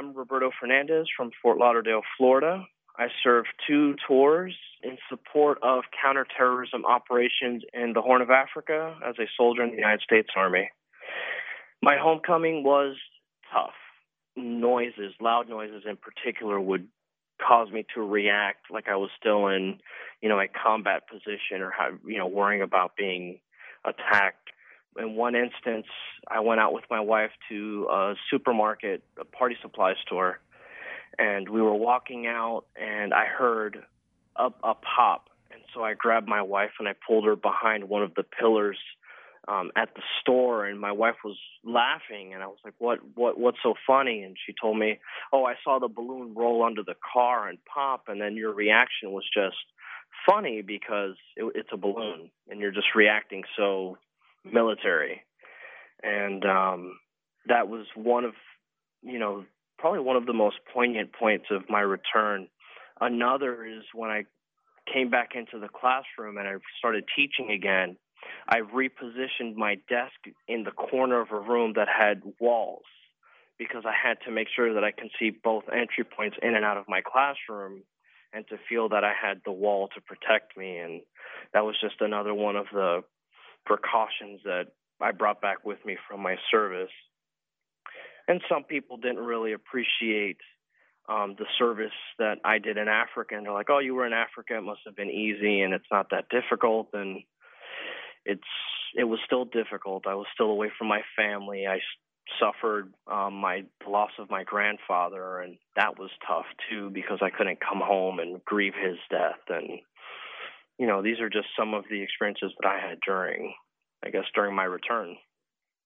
I'm Roberto Fernandez from Fort Lauderdale, Florida. I served two tours in support of counterterrorism operations in the Horn of Africa as a soldier in the United States Army. My homecoming was tough. Noises, loud noises in particular, would cause me to react like I was still in, you know, a combat position or, you know, worrying about being attacked. In one instance, I went out with my wife to a supermarket, a party supply store, and we were walking out, and I heard a, a pop. And so I grabbed my wife and I pulled her behind one of the pillars um, at the store, and my wife was laughing, and I was like, "What? What? What's so funny?" And she told me, "Oh, I saw the balloon roll under the car and pop, and then your reaction was just funny because it, it's a balloon, and you're just reacting so military." And um, that was one of, you know, probably one of the most poignant points of my return. Another is when I came back into the classroom and I started teaching again. I repositioned my desk in the corner of a room that had walls because I had to make sure that I can see both entry points in and out of my classroom and to feel that I had the wall to protect me. And that was just another one of the precautions that I brought back with me from my service and some people didn't really appreciate um, the service that I did in Africa. And they're like, "Oh, you were in Africa; it must have been easy, and it's not that difficult." And it's it was still difficult. I was still away from my family. I suffered um, my loss of my grandfather, and that was tough too because I couldn't come home and grieve his death. And you know, these are just some of the experiences that I had during, I guess, during my return.